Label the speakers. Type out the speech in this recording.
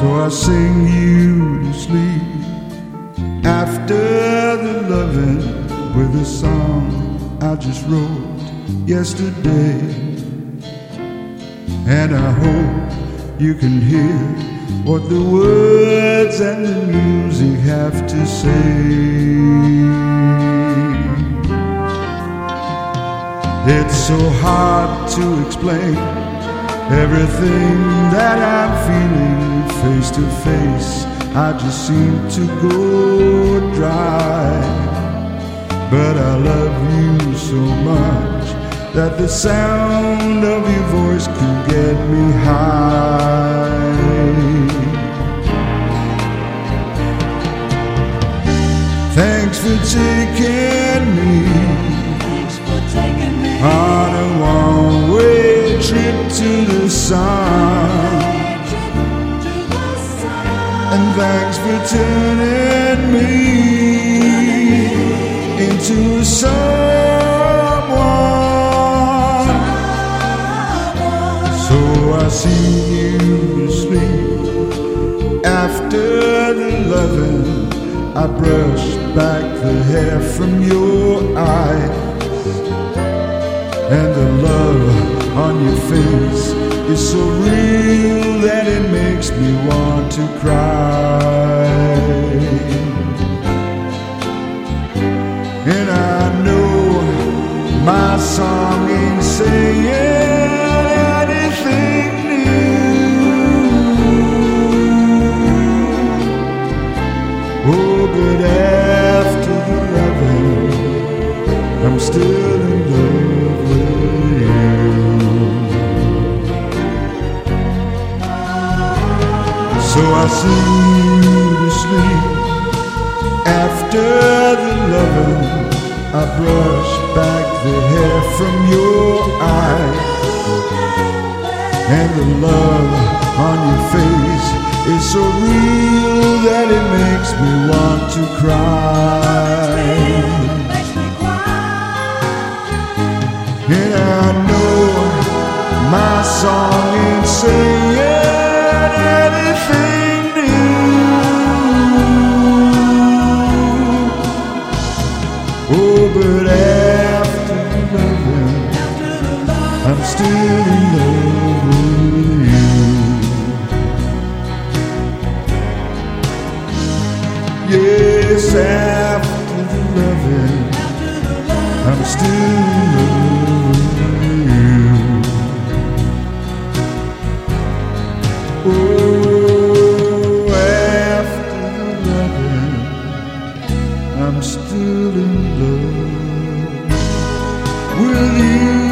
Speaker 1: So I sing you to sleep after the loving with a song I just wrote yesterday. And I hope you can hear what the words and the music have to say. It's so hard to explain everything that I'm feeling face to face. I just seem to go dry. But I love you so much that the sound of your voice can get me high. Thanks for taking me And thanks for turning me into someone. So I see you sleep after the loving. I brush back the hair from your eyes. And the love on your face is so real song ain't saying anything new. Oh, but after the loving, I'm still in love with you. So I sing you to sleep after the loving. I brush back the hair from your eyes, and the love on your face is so real that it makes me still in love with you. Yes, after loving. I'm still in love with you. Oh, after loving, I'm still in love with you.